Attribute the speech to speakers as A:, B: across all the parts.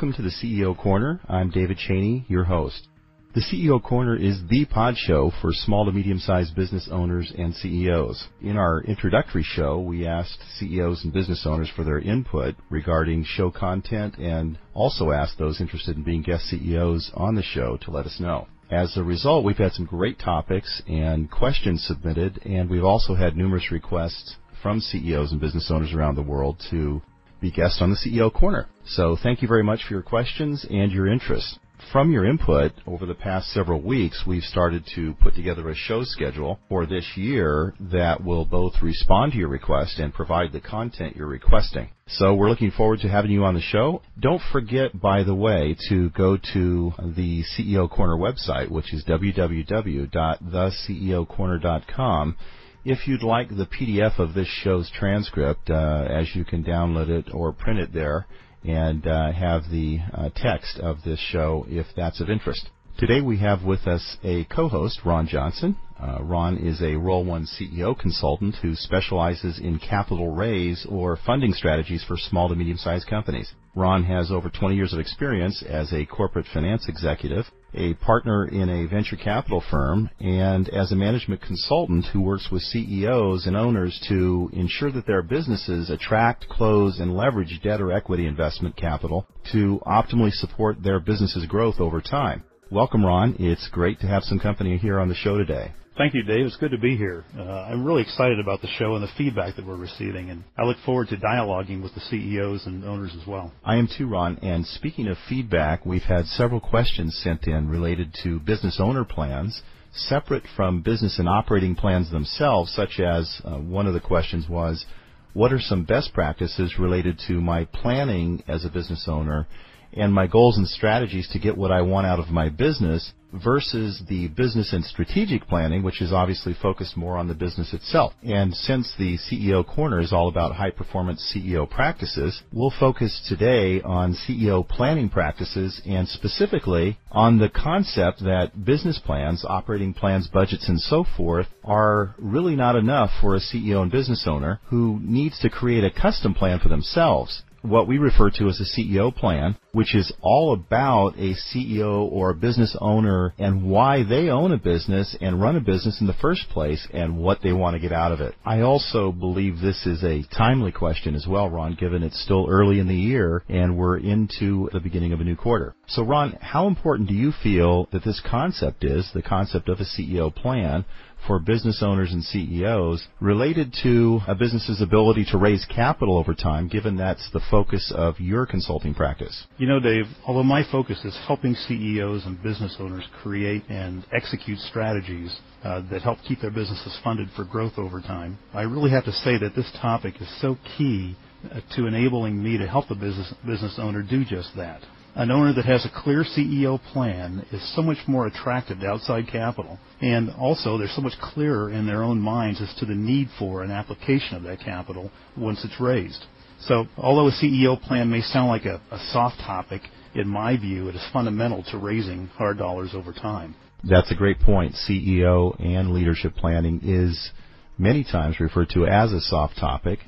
A: Welcome to the CEO Corner. I'm David Chaney, your host. The CEO Corner is the pod show for small to medium sized business owners and CEOs. In our introductory show, we asked CEOs and business owners for their input regarding show content and also asked those interested in being guest CEOs on the show to let us know. As a result, we've had some great topics and questions submitted, and we've also had numerous requests from CEOs and business owners around the world to be guests on the CEO Corner. So thank you very much for your questions and your interest. From your input over the past several weeks, we've started to put together a show schedule for this year that will both respond to your request and provide the content you're requesting. So we're looking forward to having you on the show. Don't forget, by the way, to go to the CEO Corner website, which is www.theceocorner.com if you'd like the PDF of this show's transcript, uh, as you can download it or print it there and uh, have the uh, text of this show if that's of interest. Today we have with us a co-host, Ron Johnson. Uh, Ron is a Role1 CEO consultant who specializes in capital raise or funding strategies for small to medium-sized companies. Ron has over 20 years of experience as a corporate finance executive, a partner in a venture capital firm, and as a management consultant who works with CEOs and owners to ensure that their businesses attract, close, and leverage debt or equity investment capital to optimally support their business's growth over time. Welcome, Ron. It's great to have some company here on the show today.
B: Thank you, Dave. It's good to be here. Uh, I'm really excited about the show and the feedback that we're receiving, and I look forward to dialoguing with the CEOs and owners as well.
A: I am too, Ron. And speaking of feedback, we've had several questions sent in related to business owner plans, separate from business and operating plans themselves, such as uh, one of the questions was, what are some best practices related to my planning as a business owner and my goals and strategies to get what I want out of my business versus the business and strategic planning, which is obviously focused more on the business itself. And since the CEO Corner is all about high performance CEO practices, we'll focus today on CEO planning practices and specifically on the concept that business plans, operating plans, budgets, and so forth are really not enough for a CEO and business owner who needs to create a custom plan for themselves what we refer to as a CEO plan, which is all about a CEO or a business owner and why they own a business and run a business in the first place and what they want to get out of it. I also believe this is a timely question as well, Ron, given it's still early in the year and we're into the beginning of a new quarter. So Ron, how important do you feel that this concept is, the concept of a CEO plan, for business owners and CEOs related to a business's ability to raise capital over time, given that's the focus of your consulting practice?
B: You know, Dave, although my focus is helping CEOs and business owners create and execute strategies uh, that help keep their businesses funded for growth over time, I really have to say that this topic is so key uh, to enabling me to help the business business owner do just that. An owner that has a clear CEO plan is so much more attractive to outside capital. And also, they're so much clearer in their own minds as to the need for an application of that capital once it's raised. So, although a CEO plan may sound like a, a soft topic, in my view, it is fundamental to raising hard dollars over time.
A: That's a great point. CEO and leadership planning is many times referred to as a soft topic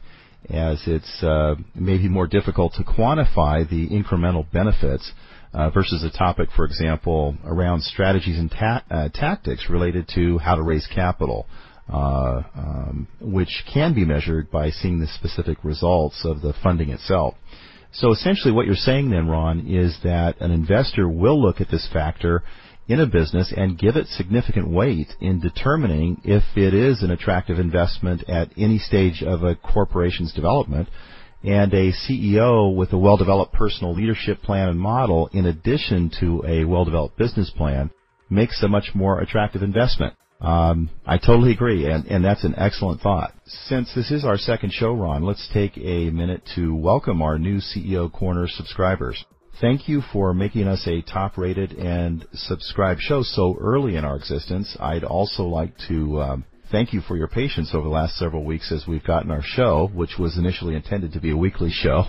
A: as it's uh, maybe more difficult to quantify the incremental benefits uh, versus a topic, for example, around strategies and ta- uh, tactics related to how to raise capital, uh, um, which can be measured by seeing the specific results of the funding itself. So essentially, what you're saying then, Ron, is that an investor will look at this factor in a business and give it significant weight in determining if it is an attractive investment at any stage of a corporation's development. And a CEO with a well-developed personal leadership plan and model, in addition to a well-developed business plan, makes a much more attractive investment. Um, I totally agree, and, and that's an excellent thought. Since this is our second show, Ron, let's take a minute to welcome our new CEO Corner subscribers. Thank you for making us a top rated and subscribed show so early in our existence. I'd also like to um, thank you for your patience over the last several weeks as we've gotten our show, which was initially intended to be a weekly show,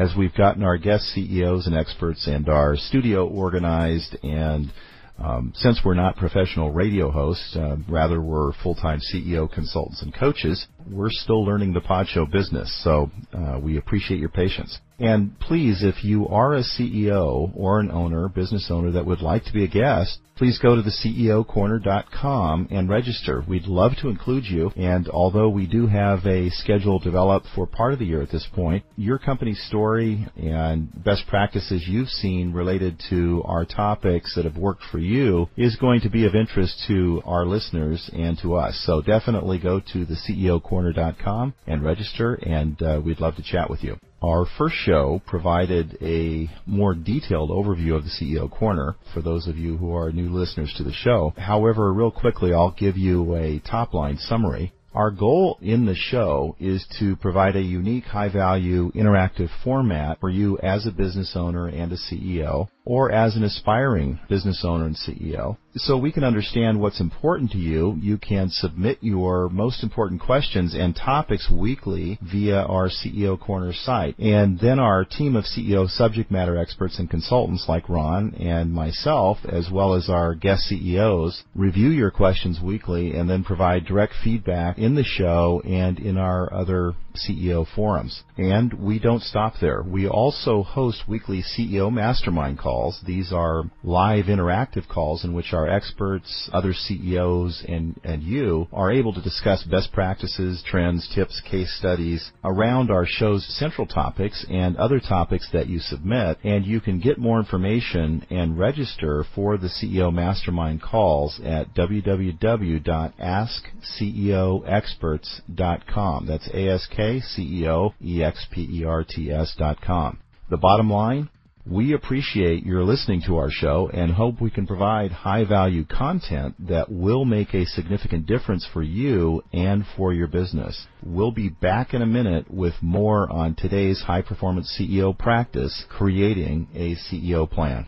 A: as we've gotten our guest CEOs and experts and our studio organized and um, since we're not professional radio hosts, uh, rather we're full-time CEO consultants and coaches, we're still learning the pod show business. So uh, we appreciate your patience. And please, if you are a CEO or an owner, business owner that would like to be a guest, please go to the CEOcorner.com and register. We'd love to include you. And although we do have a schedule developed for part of the year at this point, your company's story and best practices you've seen related to our topics that have worked for you is going to be of interest to our listeners and to us. So definitely go to the CEOcorner.com and register, and uh, we'd love to chat with you. Our first show provided a more detailed overview of the CEO Corner for those of you who are new listeners to the show. However, real quickly, I'll give you a top line summary. Our goal in the show is to provide a unique, high value, interactive format for you as a business owner and a CEO or as an aspiring business owner and CEO. So we can understand what's important to you. You can submit your most important questions and topics weekly via our CEO Corner site. And then our team of CEO subject matter experts and consultants like Ron and myself, as well as our guest CEOs, review your questions weekly and then provide direct feedback in the show and in our other CEO forums. And we don't stop there. We also host weekly CEO mastermind calls. These are live interactive calls in which our experts, other CEOs, and, and you are able to discuss best practices, trends, tips, case studies around our show's central topics and other topics that you submit. And you can get more information and register for the CEO mastermind calls at www.askceoexperts.com. That's A-S-K C-E-O-E-X-P-E-R-T-S dot com. The bottom line, we appreciate your listening to our show and hope we can provide high value content that will make a significant difference for you and for your business. We'll be back in a minute with more on today's high performance CEO practice, creating a CEO plan.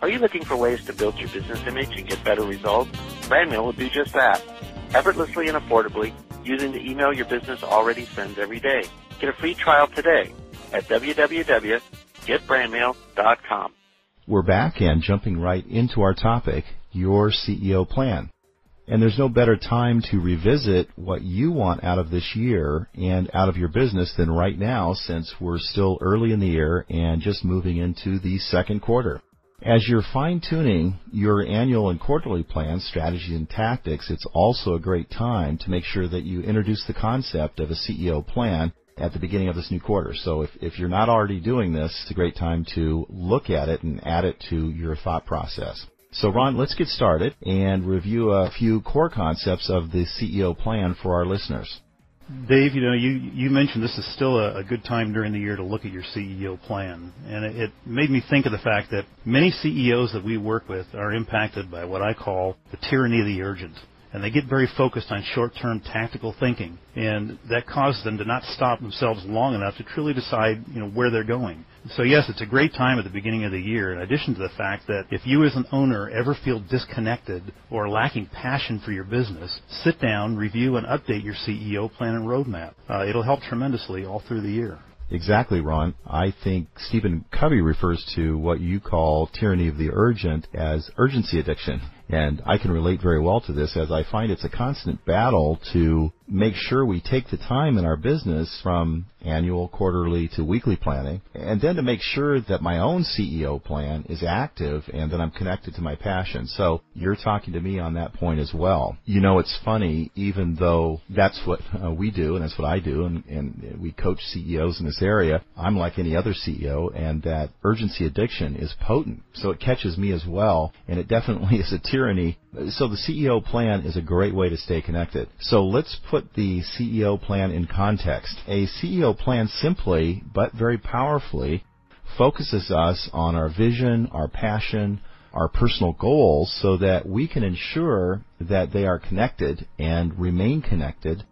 C: Are you looking for ways to build your business image and get better results? Brandmail will do just that. Effortlessly and affordably using the email your business already sends every day. Get a free trial today at www.getbrandmail.com.
A: We're back and jumping right into our topic, your CEO plan. And there's no better time to revisit what you want out of this year and out of your business than right now since we're still early in the year and just moving into the second quarter. As you're fine tuning your annual and quarterly plans, strategies, and tactics, it's also a great time to make sure that you introduce the concept of a CEO plan at the beginning of this new quarter. So if, if you're not already doing this, it's a great time to look at it and add it to your thought process. So Ron, let's get started and review a few core concepts of the CEO plan for our listeners.
B: Dave, you know, you, you mentioned this is still a, a, good time during the year to look at your CEO plan. And it, it made me think of the fact that many CEOs that we work with are impacted by what I call the tyranny of the urgent and they get very focused on short-term tactical thinking, and that causes them to not stop themselves long enough to truly decide, you know, where they're going. So yes, it's a great time at the beginning of the year. In addition to the fact that if you as an owner ever feel disconnected or lacking passion for your business, sit down, review, and update your CEO plan and roadmap. Uh, it'll help tremendously all through the year.
A: Exactly, Ron. I think Stephen Covey refers to what you call tyranny of the urgent as urgency addiction. And I can relate very well to this as I find it's a constant battle to make sure we take the time in our business from annual, quarterly to weekly planning, and then to make sure that my own CEO plan is active and that I'm connected to my passion. So you're talking to me on that point as well. You know, it's funny, even though that's what uh, we do and that's what I do, and, and we coach CEOs in this area, I'm like any other CEO, and that urgency addiction is potent. So it catches me as well, and it definitely is a tyranny. So the CEO plan is a great way to stay connected. So let's put the CEO plan in context. A CEO plan simply, but very powerfully, focuses us on our vision, our passion, our personal goals so that we can ensure that they are connected and remain connected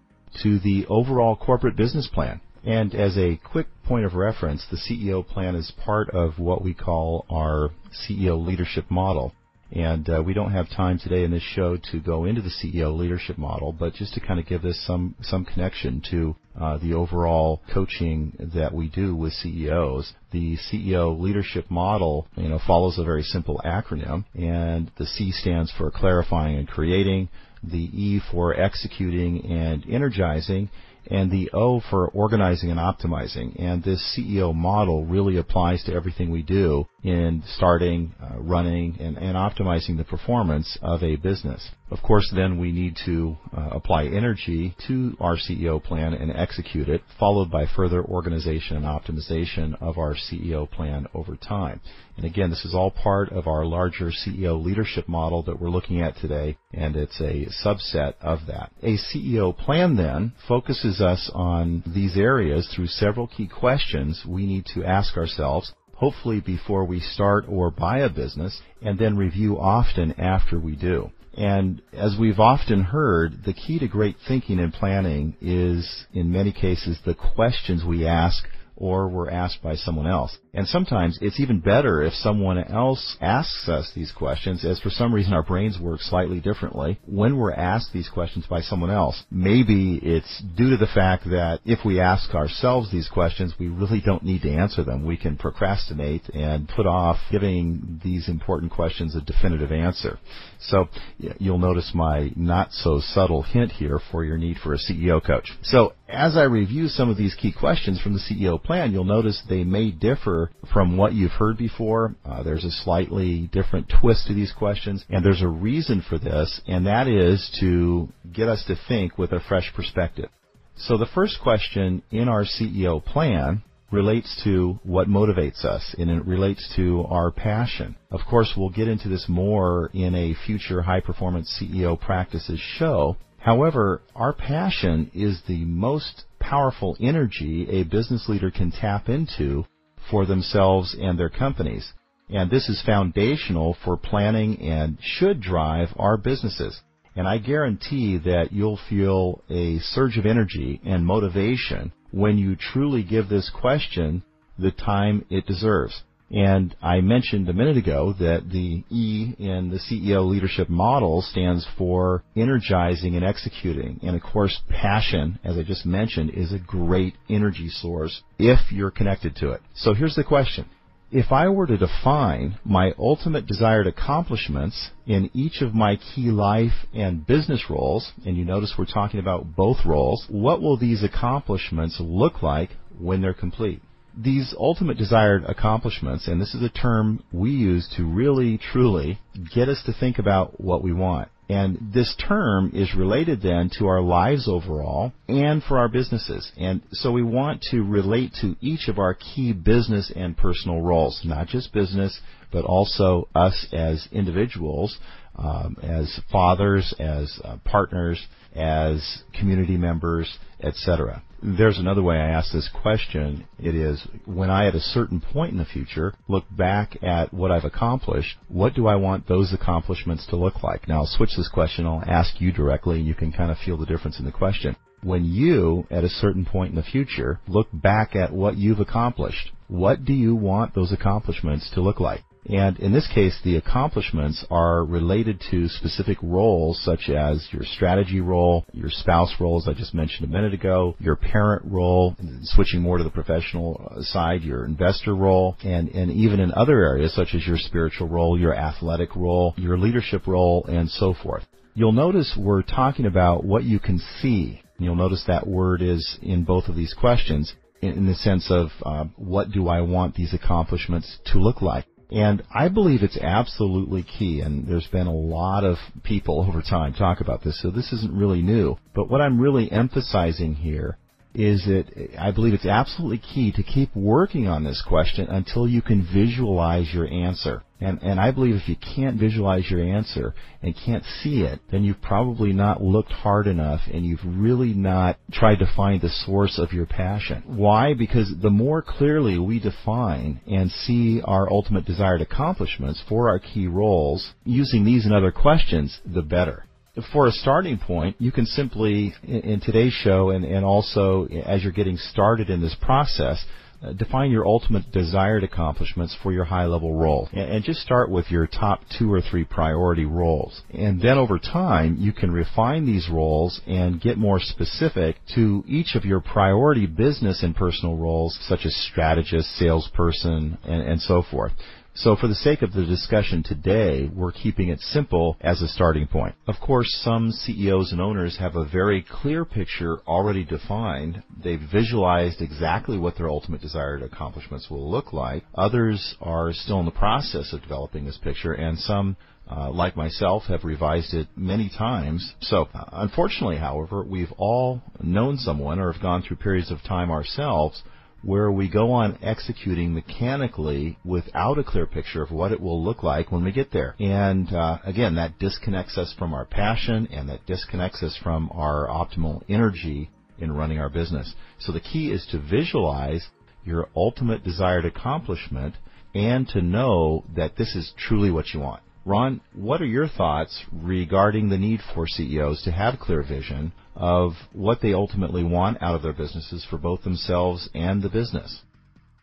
A: to the overall corporate business plan. And as a quick point of reference, the CEO plan is part of what we call our CEO leadership model. And uh, we don't have time today in this show to go into the CEO leadership model, but just to kind of give this some some connection to uh, the overall coaching that we do with CEOs. The CEO leadership model, you know, follows a very simple acronym, and the C stands for clarifying and creating, the E for executing and energizing, and the O for organizing and optimizing. And this CEO model really applies to everything we do in starting, uh, running, and, and, optimizing the performance of a business. Of course, then we need to uh, apply energy to our CEO plan and execute it, followed by further organization and optimization of our CEO plan over time. And again, this is all part of our larger CEO leadership model that we're looking at today, and it's a subset of that. A CEO plan then focuses us on these areas through several key questions we need to ask ourselves hopefully before we start or buy a business, and then review often after we do. And as we've often heard, the key to great thinking and planning is, in many cases, the questions we ask or we're asked by someone else. And sometimes it's even better if someone else asks us these questions, as for some reason our brains work slightly differently when we're asked these questions by someone else. Maybe it's due to the fact that if we ask ourselves these questions, we really don't need to answer them. We can procrastinate and put off giving these important questions a definitive answer. So you'll notice my not so subtle hint here for your need for a CEO coach. So as I review some of these key questions from the CEO plan, you'll notice they may differ from what you've heard before. Uh, there's a slightly different twist to these questions, and there's a reason for this, and that is to get us to think with a fresh perspective. So the first question in our CEO plan relates to what motivates us and it relates to our passion. Of course, we'll get into this more in a future high performance CEO practices show, However, our passion is the most powerful energy a business leader can tap into for themselves and their companies. And this is foundational for planning and should drive our businesses. And I guarantee that you'll feel a surge of energy and motivation when you truly give this question the time it deserves. And I mentioned a minute ago that the E in the CEO leadership model stands for energizing and executing. And of course, passion, as I just mentioned, is a great energy source if you're connected to it. So here's the question. If I were to define my ultimate desired accomplishments in each of my key life and business roles, and you notice we're talking about both roles, what will these accomplishments look like when they're complete? These ultimate desired accomplishments, and this is a term we use to really, truly get us to think about what we want. And this term is related then to our lives overall and for our businesses. And so we want to relate to each of our key business and personal roles, not just business, but also us as individuals, um, as fathers, as uh, partners, as community members, etc. There's another way I ask this question. It is when I, at a certain point in the future, look back at what I've accomplished, what do I want those accomplishments to look like? Now, I'll switch this question. I'll ask you directly, and you can kind of feel the difference in the question. When you, at a certain point in the future, look back at what you've accomplished, what do you want those accomplishments to look like? And in this case, the accomplishments are related to specific roles such as your strategy role, your spouse role, as I just mentioned a minute ago, your parent role, switching more to the professional side, your investor role, and, and even in other areas such as your spiritual role, your athletic role, your leadership role, and so forth. You'll notice we're talking about what you can see. You'll notice that word is in both of these questions in the sense of uh, what do I want these accomplishments to look like. And I believe it's absolutely key, and there's been a lot of people over time talk about this, so this isn't really new. But what I'm really emphasizing here is that I believe it's absolutely key to keep working on this question until you can visualize your answer. And, and I believe if you can't visualize your answer and can't see it, then you've probably not looked hard enough and you've really not tried to find the source of your passion. Why? Because the more clearly we define and see our ultimate desired accomplishments for our key roles using these and other questions, the better for a starting point, you can simply, in, in today's show and, and also as you're getting started in this process, uh, define your ultimate desired accomplishments for your high level role. And, and, just start with your top two or three priority roles. And then over time, you can refine these roles and get more specific to each of your priority business and personal roles, such as strategist, salesperson, and, and so forth. So for the sake of the discussion today, we're keeping it simple as a starting point. Of course, some CEOs and owners have a very clear picture already defined. They've visualized exactly what their ultimate desired accomplishments will look like. Others are still in the process of developing this picture and some uh, like myself, have revised it many times. So, uh, unfortunately, however, we've all known someone or have gone through periods of time ourselves where we go on executing mechanically without a clear picture of what it will look like when we get there. And uh, again, that disconnects us from our passion and that disconnects us from our optimal energy in running our business. So the key is to visualize your ultimate desired accomplishment and to know that this is truly what you want. Ron, what are your thoughts regarding the need for CEOs to have clear vision of what they ultimately want out of their businesses for both themselves and the business?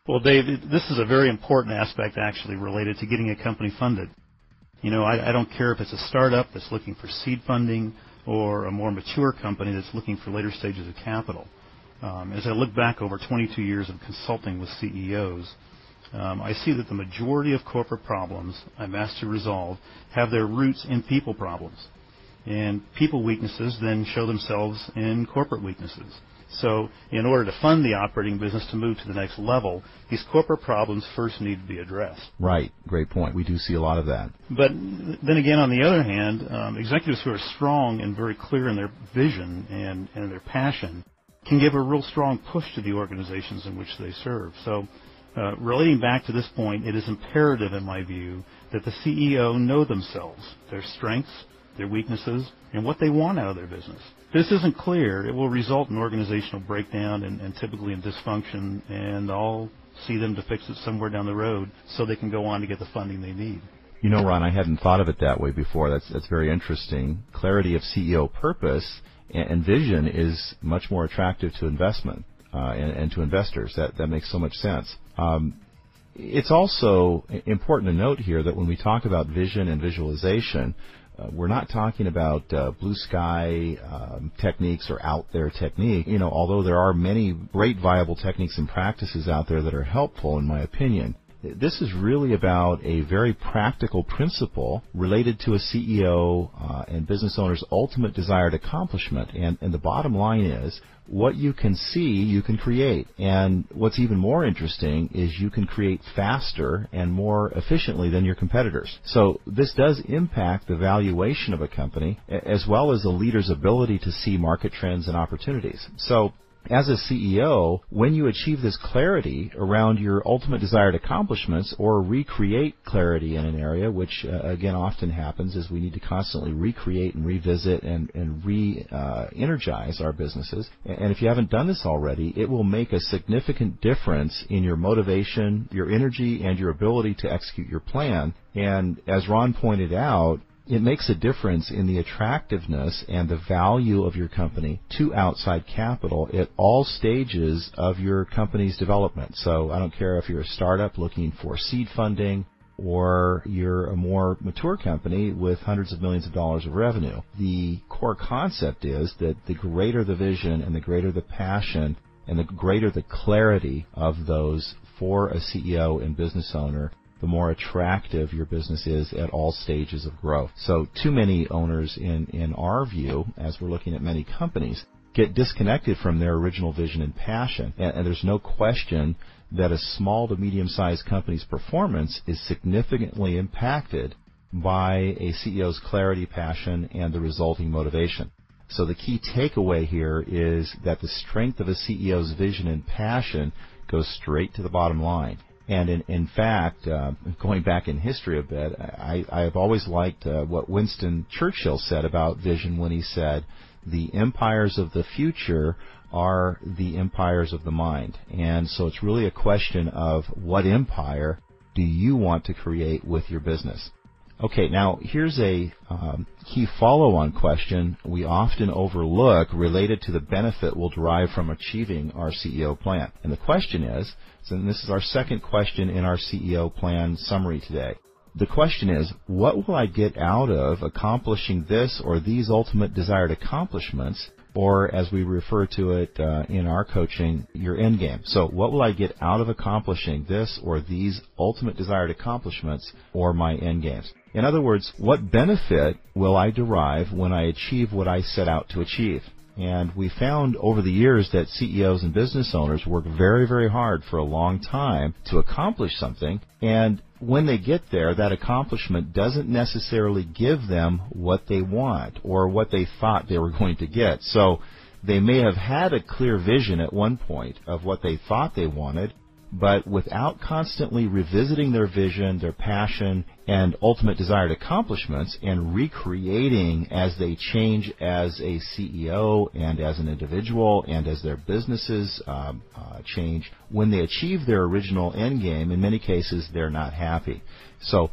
B: Well, Dave, this is a very important aspect actually related to getting a company funded. You know, I, I don't care if it's a startup that's looking for seed funding or a more mature company that's looking for later stages of capital. Um, as I look back over 22 years of consulting with CEOs, um, I see that the majority of corporate problems I'm asked to resolve have their roots in people problems. And people weaknesses then show themselves in corporate weaknesses. So in order to fund the operating business to move to the next level, these corporate problems first need to be addressed.
A: Right. Great point. We do see a lot of that.
B: But then again, on the other hand, um, executives who are strong and very clear in their vision and, and their passion can give a real strong push to the organizations in which they serve. So uh, relating back to this point, it is imperative, in my view, that the CEO know themselves, their strengths, their weaknesses, and what they want out of their business. If this isn't clear, it will result in organizational breakdown and, and typically in dysfunction, and I'll see them to fix it somewhere down the road so they can go on to get the funding they need.
A: You know, Ron, I hadn't thought of it that way before. That's that's very interesting. Clarity of CEO purpose and, and vision is much more attractive to investment uh, and, and, to investors. That that makes so much sense. Um, it's also important to note here that when we talk about vision and visualization, uh, we're not talking about uh, blue sky um, techniques or out there technique. You know, although there are many great viable techniques and practices out there that are helpful, in my opinion. This is really about a very practical principle related to a CEO uh, and business owner's ultimate desired accomplishment. And, and the bottom line is what you can see, you can create. And what's even more interesting is you can create faster and more efficiently than your competitors. So this does impact the valuation of a company as well as the leader's ability to see market trends and opportunities. So as a CEO, when you achieve this clarity around your ultimate desired accomplishments or recreate clarity in an area, which uh, again often happens is we need to constantly recreate and revisit and, and re-energize uh, our businesses. And if you haven't done this already, it will make a significant difference in your motivation, your energy, and your ability to execute your plan. And as Ron pointed out, it makes a difference in the attractiveness and the value of your company to outside capital at all stages of your company's development. So I don't care if you're a startup looking for seed funding or you're a more mature company with hundreds of millions of dollars of revenue. The core concept is that the greater the vision and the greater the passion and the greater the clarity of those for a CEO and business owner, the more attractive your business is at all stages of growth. So too many owners in, in our view, as we're looking at many companies, get disconnected from their original vision and passion. And, and there's no question that a small to medium sized company's performance is significantly impacted by a CEO's clarity, passion, and the resulting motivation. So the key takeaway here is that the strength of a CEO's vision and passion goes straight to the bottom line. And in, in fact, uh, going back in history a bit, I, I have always liked uh, what Winston Churchill said about vision when he said, the empires of the future are the empires of the mind. And so it's really a question of what empire do you want to create with your business? Okay, now here's a um, key follow-on question we often overlook related to the benefit we'll derive from achieving our CEO plan. And the question is, and this is our second question in our CEO plan summary today. The question is, what will I get out of accomplishing this or these ultimate desired accomplishments or as we refer to it uh, in our coaching, your end game. So, what will I get out of accomplishing this or these ultimate desired accomplishments or my end games? In other words, what benefit will I derive when I achieve what I set out to achieve? And we found over the years that CEOs and business owners work very, very hard for a long time to accomplish something. And when they get there, that accomplishment doesn't necessarily give them what they want or what they thought they were going to get. So they may have had a clear vision at one point of what they thought they wanted, but without constantly revisiting their vision, their passion, and ultimate desired accomplishments and recreating as they change as a CEO and as an individual and as their businesses um, uh, change, when they achieve their original end game, in many cases they're not happy. So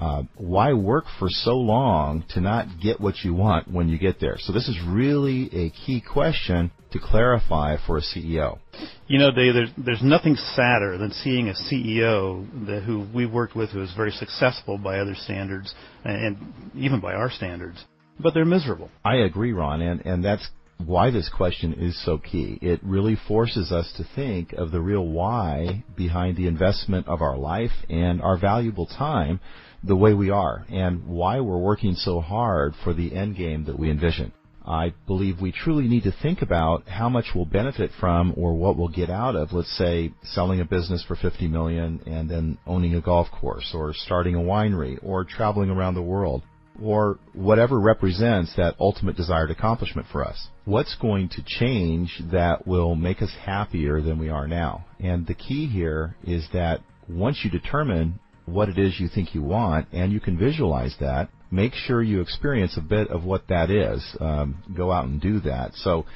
A: uh, why work for so long to not get what you want when you get there? So this is really a key question to clarify for a CEO.
B: You know, Dave, there's, there's nothing sadder than seeing a CEO that, who we worked with who is very successful by other standards and, and even by our standards, but they're miserable.
A: I agree, Ron, and, and that's why this question is so key. It really forces us to think of the real why behind the investment of our life and our valuable time the way we are and why we're working so hard for the end game that we envision. I believe we truly need to think about how much we'll benefit from or what we'll get out of, let's say, selling a business for 50 million and then owning a golf course or starting a winery or traveling around the world or whatever represents that ultimate desired accomplishment for us. What's going to change that will make us happier than we are now? And the key here is that once you determine what it is you think you want, and you can visualize that. Make sure you experience a bit of what that is. Um, go out and do that. So,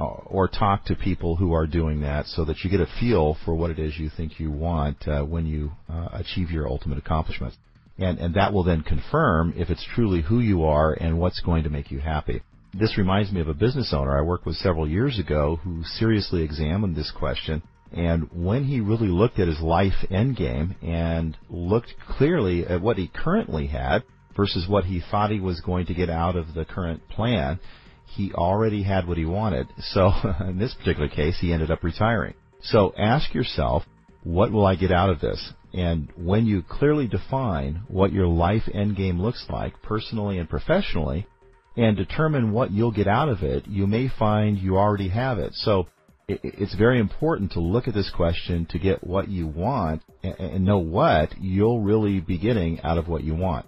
A: uh, or talk to people who are doing that, so that you get a feel for what it is you think you want uh, when you uh, achieve your ultimate accomplishments. And, and that will then confirm if it's truly who you are and what's going to make you happy. This reminds me of a business owner I worked with several years ago who seriously examined this question and when he really looked at his life endgame and looked clearly at what he currently had versus what he thought he was going to get out of the current plan, he already had what he wanted. So in this particular case, he ended up retiring. So ask yourself, what will I get out of this? And when you clearly define what your life endgame looks like, personally and professionally, and determine what you'll get out of it, you may find you already have it. So it's very important to look at this question to get what you want and know what you'll really be getting out of what you want.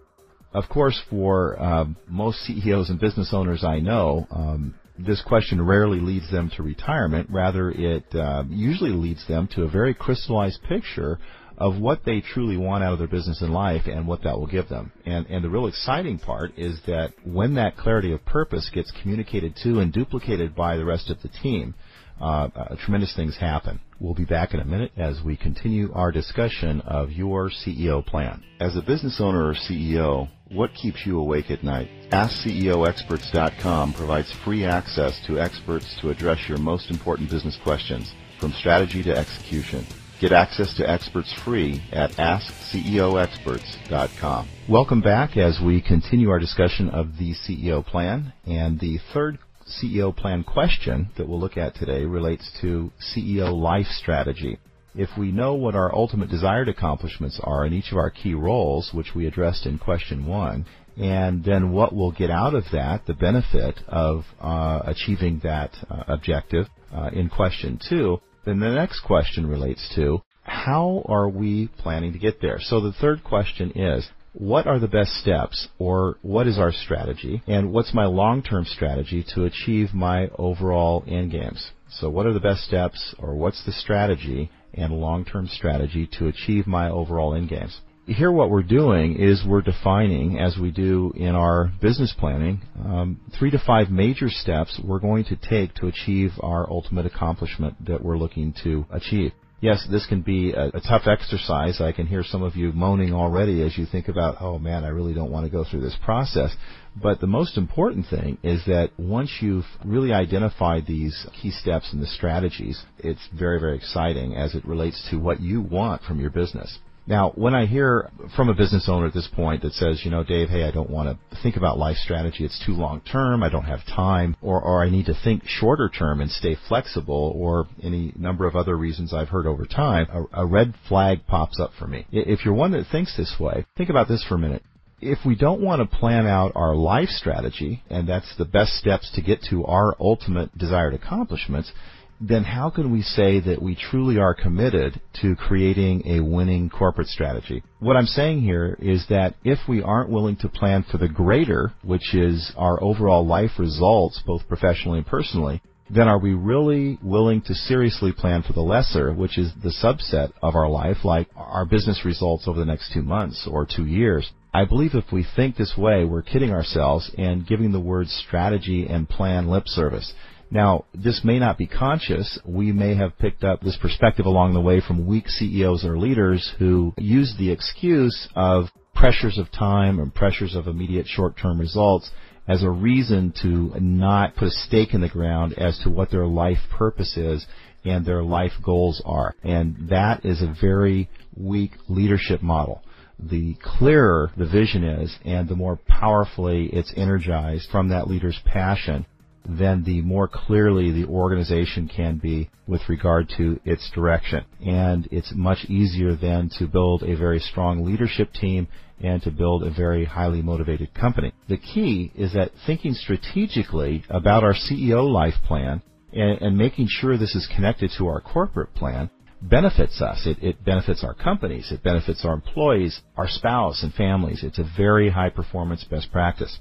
A: Of course, for um, most CEOs and business owners I know, um, this question rarely leads them to retirement. Rather, it uh, usually leads them to a very crystallized picture of what they truly want out of their business and life and what that will give them. And, and the real exciting part is that when that clarity of purpose gets communicated to and duplicated by the rest of the team, uh, uh, tremendous things happen. We'll be back in a minute as we continue our discussion of your CEO plan. As a business owner or CEO, what keeps you awake at night? AskCEOExperts.com provides free access to experts to address your most important business questions, from strategy to execution. Get access to experts free at AskCEOExperts.com. Welcome back as we continue our discussion of the CEO plan. And the third CEO plan question that we'll look at today relates to CEO life strategy. If we know what our ultimate desired accomplishments are in each of our key roles, which we addressed in question one, and then what we'll get out of that, the benefit of uh, achieving that uh, objective uh, in question two, then the next question relates to how are we planning to get there? So the third question is, what are the best steps or what is our strategy and what's my long-term strategy to achieve my overall end games. So what are the best steps or what's the strategy and long-term strategy to achieve my overall end games? Here what we're doing is we're defining, as we do in our business planning, um, three to five major steps we're going to take to achieve our ultimate accomplishment that we're looking to achieve yes, this can be a, a, tough exercise. I can hear some of you moaning already as you think about, oh man, I really don't want to go through this process. But the most important thing is that once you've really identified these key steps and the strategies, it's very, very exciting as it relates to what you want from your business. Now, when I hear from a business owner at this point that says, you know, Dave, hey, I don't want to think about life strategy. It's too long term. I don't have time. Or, or I need to think shorter term and stay flexible or any number of other reasons I've heard over time, a, a red flag pops up for me. If you're one that thinks this way, think about this for a minute if we don't want to plan out our life strategy, and that's the best steps to get to our ultimate desired accomplishments, then how can we say that we truly are committed to creating a winning corporate strategy? What I'm saying here is that if we aren't willing to plan for the greater, which is our overall life results, both professionally and personally, then are we really willing to seriously plan for the lesser, which is the subset of our life, like our business results over the next two months or two years? I believe if we think this way, we're kidding ourselves and giving the words strategy and plan lip service. Now, this may not be conscious. We may have picked up this perspective along the way from weak CEOs or leaders who use the excuse of pressures of time and pressures of immediate short-term results as a reason to not put a stake in the ground as to what their life purpose is and their life goals are. And that is a very weak leadership model. The clearer the vision is and the more powerfully it's energized from that leader's passion, then the more clearly the organization can be with regard to its direction. And it's much easier then to build a very strong leadership team and to build a very highly motivated company. The key is that thinking strategically about our CEO life plan and, and making sure this is connected to our corporate plan benefits us. It, it, benefits our companies. It benefits our employees, our spouse, and families. It's a very high performance best practice.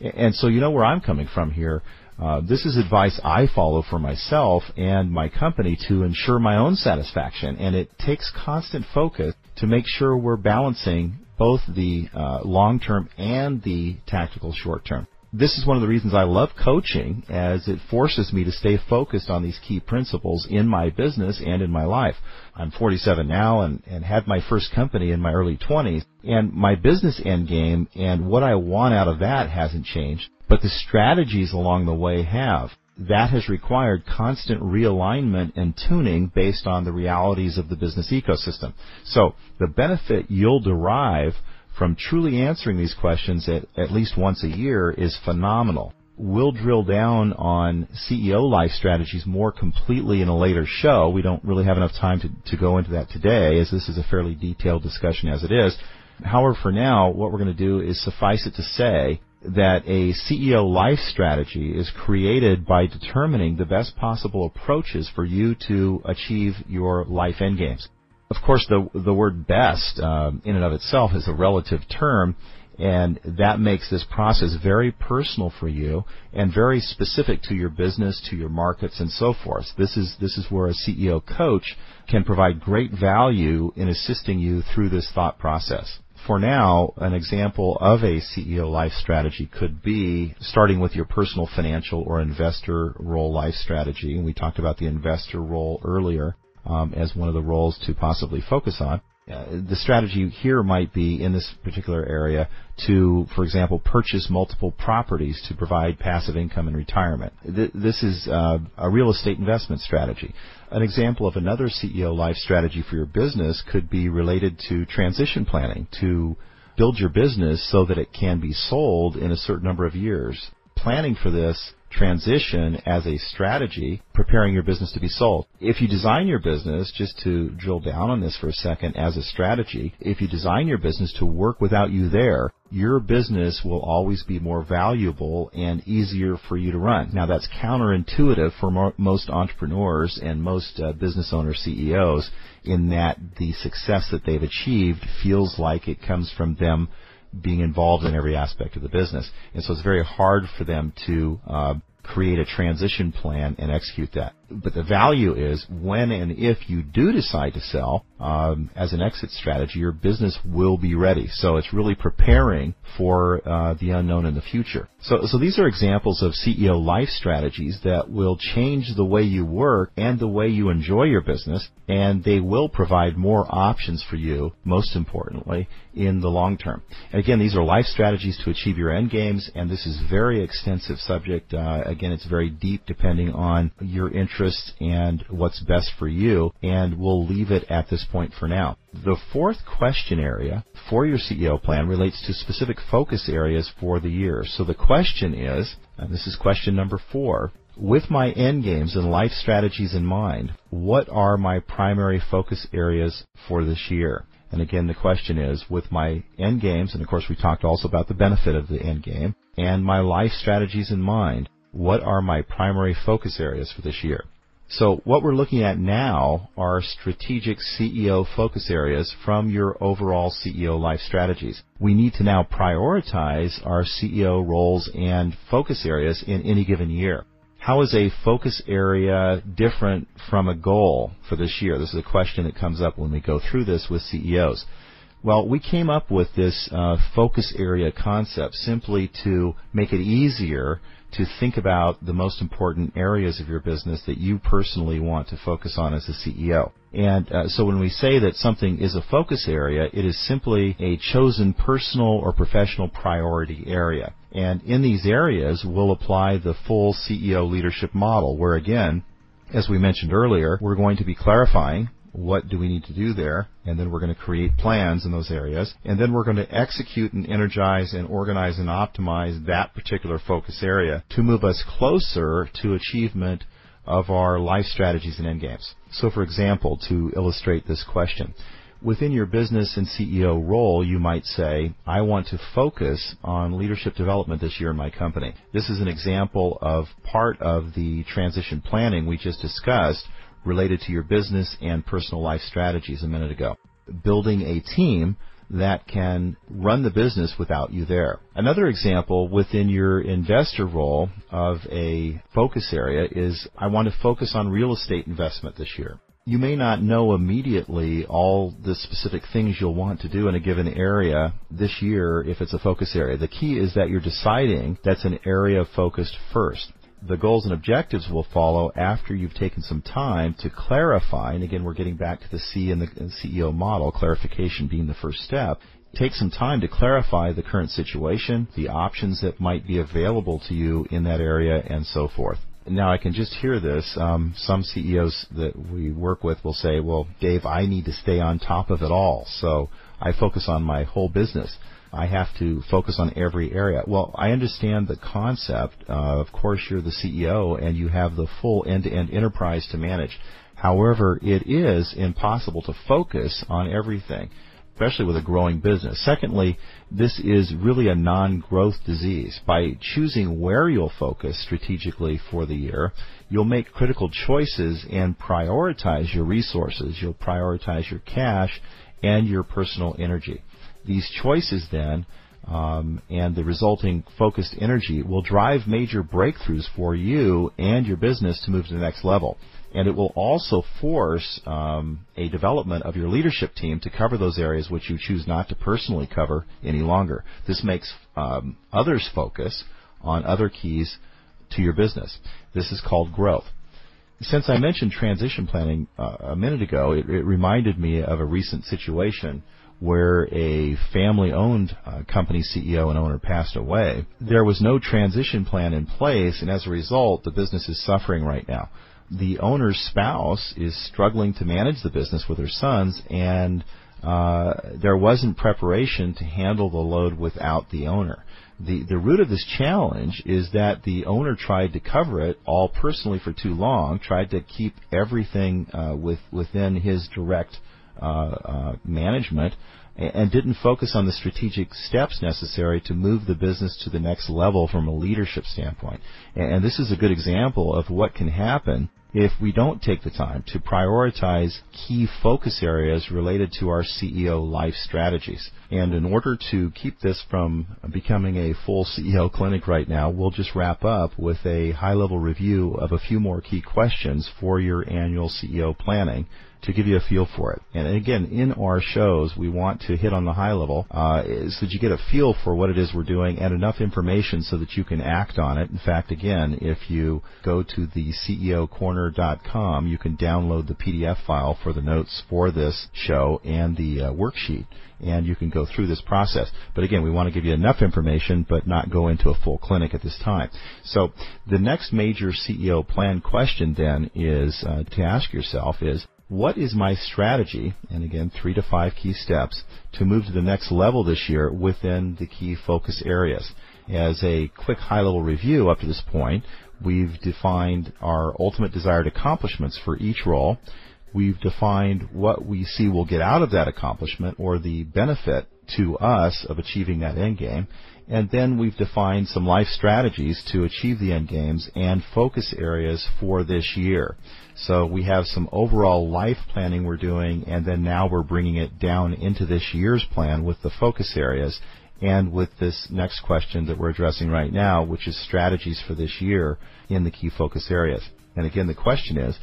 A: And so you know where I'm coming from here. Uh, this is advice I follow for myself and my company to ensure my own satisfaction, and it takes constant focus to make sure we're balancing both the uh, long term and the tactical short term. This is one of the reasons I love coaching as it forces me to stay focused on these key principles in my business and in my life. I'm 47 now and, and had my first company in my early 20s and my business end game and what I want out of that hasn't changed but the strategies along the way have. That has required constant realignment and tuning based on the realities of the business ecosystem. So the benefit you'll derive from truly answering these questions at, at least once a year is phenomenal. We'll drill down on CEO life strategies more completely in a later show. We don't really have enough time to, to go into that today, as this is a fairly detailed discussion as it is. However, for now, what we're going to do is suffice it to say that a CEO life strategy is created by determining the best possible approaches for you to achieve your life endgames. Of course, the the word best um, in and of itself is a relative term, and that makes this process very personal for you and very specific to your business, to your markets, and so forth. This is this is where a CEO coach can provide great value in assisting you through this thought process for now, an example of a CEO life strategy could be starting with your personal financial or investor role life strategy. And we talked about the investor role earlier um, as one of the roles to possibly focus on. Uh, the strategy here might be in this particular area to, for example, purchase multiple properties to provide passive income in retirement. Th- this is uh, a real estate investment strategy. An example of another CEO life strategy for your business could be related to transition planning to build your business so that it can be sold in a certain number of years. Planning for this transition as a strategy, preparing your business to be sold. If you design your business, just to drill down on this for a second, as a strategy, if you design your business to work without you there, your business will always be more valuable and easier for you to run. Now that's counterintuitive for mo- most entrepreneurs and most uh, business owner CEOs in that the success that they've achieved feels like it comes from them being involved in every aspect of the business. And so it's very hard for them to uh, create a transition plan and execute that. But the value is when and if you do decide to sell um, as an exit strategy, your business will be ready. So it's really preparing for uh, the unknown in the future. So, so these are examples of CEO life strategies that will change the way you work and the way you enjoy your business, and they will provide more options for you, most importantly, in the long term. And again, these are life strategies to achieve your end games, and this is very extensive subject. Uh, again, it's very deep depending on your interest and what's best for you, and we'll leave it at this point for now. The fourth question area for your CEO plan relates to specific focus areas for the year. So the question is, and this is question number four, with my end games and life strategies in mind, what are my primary focus areas for this year? And again, the question is, with my end games, and of course we talked also about the benefit of the end game, and my life strategies in mind, what are my primary focus areas for this year? So what we're looking at now are strategic CEO focus areas from your overall CEO life strategies. We need to now prioritize our CEO roles and focus areas in any given year. How is a focus area different from a goal for this year? This is a question that comes up when we go through this with CEOs. Well, we came up with this uh, focus area concept simply to make it easier to think about the most important areas of your business that you personally want to focus on as a CEO. And uh, so when we say that something is a focus area, it is simply a chosen personal or professional priority area. And in these areas, we'll apply the full CEO leadership model, where again, as we mentioned earlier, we're going to be clarifying what do we need to do there, and then we're going to create plans in those areas, and then we're going to execute and energize and organize and optimize that particular focus area to move us closer to achievement of our life strategies and end games. So for example, to illustrate this question, within your business and CEO role, you might say, I want to focus on leadership development this year in my company. This is an example of part of the transition planning we just discussed related to your business and personal life strategies a minute ago. Building a team that can run the business without you there. Another example within your investor role of a focus area is I want to focus on real estate investment this year. You may not know immediately all the specific things you'll want to do in a given area this year if it's a focus area. The key is that you're deciding that's an area of focus first the goals and objectives will follow after you've taken some time to clarify. And again, we're getting back to the C in the CEO model, clarification being the first step. Take some time to clarify the current situation, the options that might be available to you in that area, and so forth. Now I can just hear this. Um, some CEOs that we work with will say, "Well, Dave, I need to stay on top of it all, so I focus on my whole business." I have to focus on every area. Well, I understand the concept. Uh, of course, you're the CEO and you have the full end-to-end enterprise to manage. However, it is impossible to focus on everything, especially with a growing business. Secondly, this is really a non-growth disease. By choosing where you'll focus strategically for the year, you'll make critical choices and prioritize your resources. You'll prioritize your cash and your personal energy. These choices then um, and the resulting focused energy will drive major breakthroughs for you and your business to move to the next level. And it will also force um, a development of your leadership team to cover those areas which you choose not to personally cover any longer. This makes um, others focus on other keys to your business. This is called growth. Since I mentioned transition planning uh, a minute ago, it, it reminded me of a recent situation where a family owned uh, company CEO and owner passed away, there was no transition plan in place, and as a result, the business is suffering right now. The owner's spouse is struggling to manage the business with her sons, and uh, there wasn't preparation to handle the load without the owner. The, the root of this challenge is that the owner tried to cover it all personally for too long, tried to keep everything uh, with, within his direct Uh, uh, management and didn't focus on the strategic steps necessary to move the business to the next level from a leadership standpoint. And this is a good example of what can happen if we don't take the time to prioritize key focus areas related to our CEO life strategies. And in order to keep this from becoming a full CEO clinic right now, we'll just wrap up with a high level review of a few more key questions for your annual CEO planning to give you a feel for it. And again, in our shows, we want to hit on the high level uh, so that you get a feel for what it is we're doing and enough information so that you can act on it. In fact, again, if you go to the CEOcorner.com, you can download the PDF file for the notes for this show and the uh, worksheet and you can go through this process. But again, we want to give you enough information, but not go into a full clinic at this time. So the next major CEO plan question then is uh, to ask yourself is, what is my strategy, and again, three to five key steps, to move to the next level this year within the key focus areas? As a quick high-level review up to this point, we've defined our ultimate desired accomplishments for each role. We've defined what we see will get out of that accomplishment or the benefit to us of achieving that end game. And then we've defined some life strategies to achieve the end games and focus areas for this year. So we have some overall life planning we're doing, and then now we're bringing it down into this year's plan with the focus areas and with this next question that we're addressing right now, which is strategies for this year in the key focus areas. And again, the question is,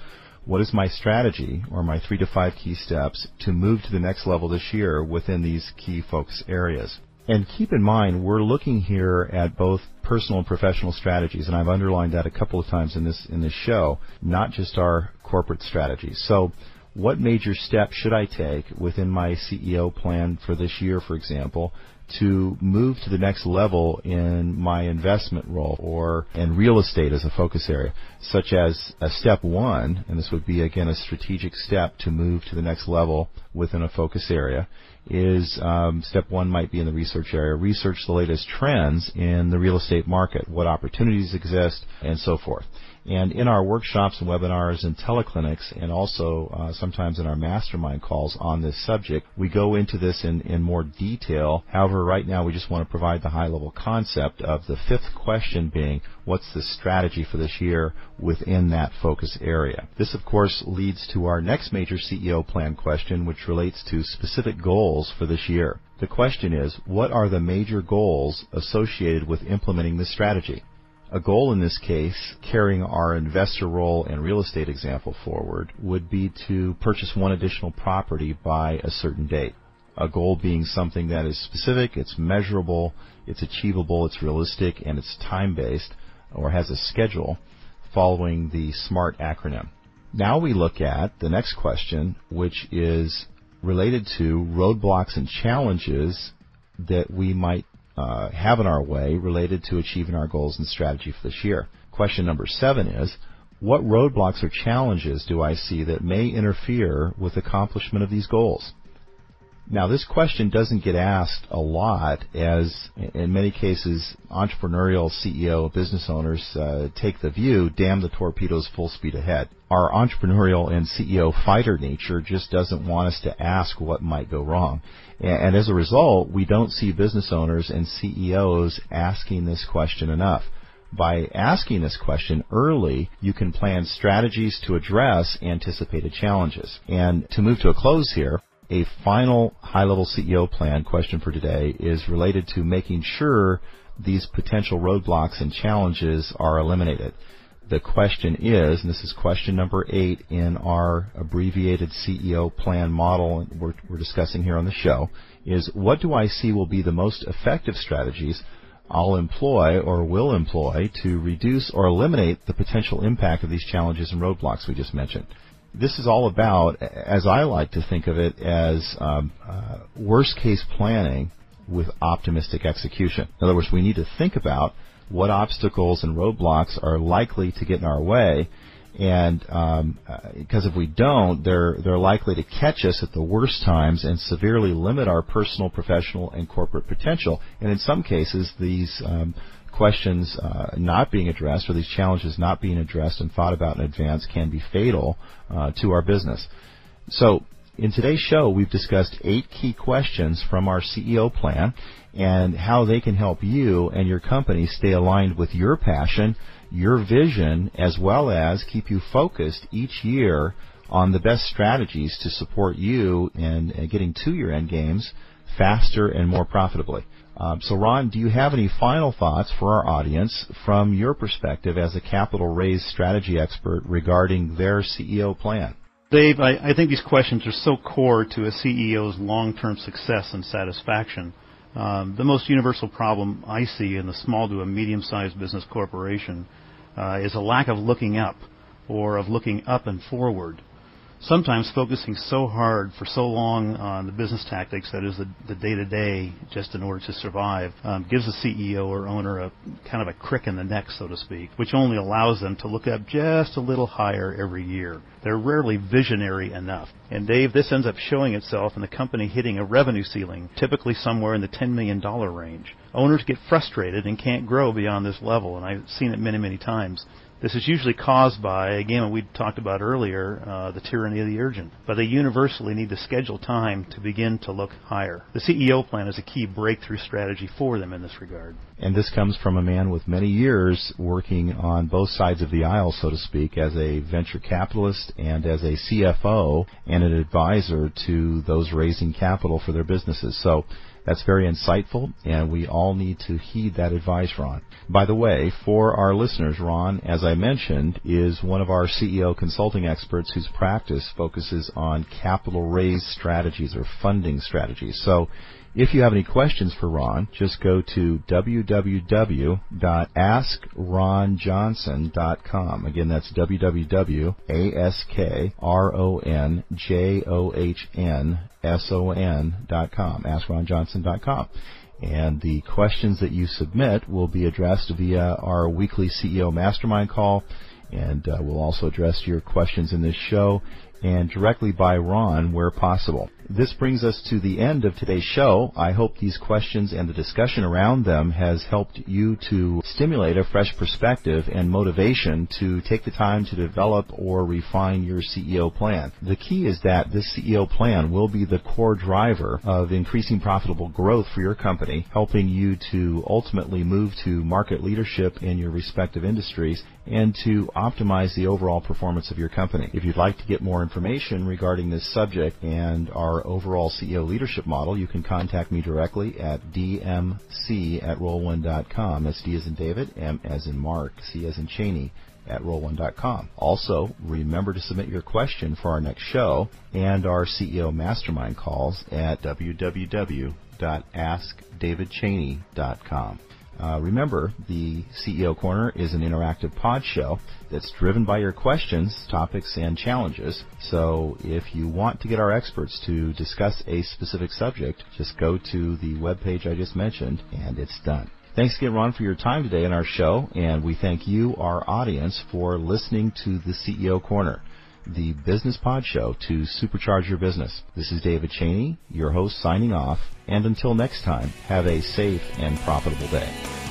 A: what is my strategy or my three to five key steps to move to the next level this year within these key focus areas? And keep in mind, we're looking here at both personal and professional strategies, and I've underlined that a couple of times in this in this show, not just our corporate strategies. So, what major steps should I take within my CEO plan for this year, for example, to move to the next level in my investment role or in real estate as a focus area, such as a step one, and this would be again a strategic step to move to the next level within a focus area, is um, step one might be in the research area. Research the latest trends in the real estate market, what opportunities exist, and so forth. And in our workshops and webinars and teleclinics, and also uh, sometimes in our mastermind calls on this subject, we go into this in, in more detail. However, right now we just want to provide the high level concept of the fifth question being, what's the strategy for this year within that focus area? This, of course, leads to our next major CEO plan question, which relates to specific goals for this year. The question is, what are the major goals associated with implementing this strategy? A goal in this case, carrying our investor role and real estate example forward, would be to purchase one additional property by a certain date. A goal being something that is specific, it's measurable, it's achievable, it's realistic, and it's time based or has a schedule following the SMART acronym. Now we look at the next question, which is related to roadblocks and challenges that we might uh, have in our way related to achieving our goals and strategy for this year. Question number seven is, what roadblocks or challenges do I see that may interfere with accomplishment of these goals? Now, this question doesn't get asked a lot, as in many cases, entrepreneurial CEO business owners uh, take the view, damn the torpedoes full speed ahead. Our entrepreneurial and CEO fighter nature just doesn't want us to ask what might go wrong. And as a result, we don't see business owners and CEOs asking this question enough. By asking this question early, you can plan strategies to address anticipated challenges. And to move to a close here, a final high-level CEO plan question for today is related to making sure these potential roadblocks and challenges are eliminated. The question is, and this is question number eight in our abbreviated CEO plan model we're, we're discussing here on the show, is what do I see will be the most effective strategies I'll employ or will employ to reduce or eliminate the potential impact of these challenges and roadblocks we just mentioned this is all about, as I like to think of it, as um, uh, worst case planning with optimistic execution. In other words, we need to think about what obstacles and roadblocks are likely to get in our way, and um, uh, because if we don't, they're they're likely to catch us at the worst times and severely limit our personal, professional, and corporate potential. And in some cases, these um, questions uh, not being addressed or these challenges not being addressed and thought about in advance can be fatal uh, to our business. So, in today's show, we've discussed eight key questions from our CEO plan and how they can help you and your company stay aligned with your passion, your vision, as well as keep you focused each year on the best strategies to support you in getting to your end games faster and more profitably. Um, so, Ron, do you have any final thoughts for our audience from your perspective as a capital raise strategy expert regarding their CEO plan?
B: Dave, I, I think these questions are so core to a CEO's long-term success and satisfaction. Um, the most universal problem I see in the small to a medium-sized business corporation uh, is a lack of looking up or of looking up and forward sometimes focusing so hard for so long on the business tactics, that is the, the day-to-day, just in order to survive, um, gives the CEO or owner a kind of a crick in the neck, so to speak, which only allows them to look up just a little higher every year. They're rarely visionary enough. And Dave, this ends up showing itself in the company hitting a revenue ceiling, typically somewhere in the $10 million range. Owners get frustrated and can't grow beyond this level, and I've seen it many, many times. This is usually caused by, again, what we talked about earlier, uh, the tyranny of the urgent. But they universally need to schedule time to begin to look higher. The CEO plan is a key breakthrough strategy for them in this regard.
A: And this comes from a man with many years working on both sides of the aisle, so to speak, as a venture capitalist and as a CFO and an advisor to those raising capital for their businesses. So that's very insightful, and we all need to heed that advice, Ron. By the way, for our listeners, Ron, as I mentioned, is one of our CEO consulting experts whose practice focuses on capital raise strategies or funding strategies. So if you have any questions for Ron, just go to www.askronjohnson.com. Again, that's www.askronjohnson.com. AskRonJohnson.com. And the questions that you submit will be addressed via our weekly CEO Mastermind call, and uh, we'll also address your questions in this show and directly by Ron where possible. This brings us to the end of today's show. I hope these questions and the discussion around them has helped you to stimulate a fresh perspective and motivation to take the time to develop or refine your CEO plan. The key is that this CEO plan will be the core driver of increasing profitable growth for your company, helping you to ultimately move to market leadership in your respective industries and to optimize the overall performance of your company. If you'd like to get more information regarding this subject and overall CEO leadership model, you can contact me directly at dmc at role1.com. That's D as in David, M as in Mark, C as in Chaney at role1.com. Also, remember to submit your question for our next show and our CEO mastermind calls at www.askdavidchaney.com. Uh, remember, the CEO Corner is an interactive pod show that's driven by your questions, topics, and challenges. So if you want to get our experts to discuss a specific subject, just go to the webpage I just mentioned, and it's done. Thanks again, Ron, for your time today in our show, and we thank you, our audience, for listening to the CEO Corner, the business pod show to supercharge your business. This is David Chaney, your host, signing off, and until next time, have a safe and profitable day.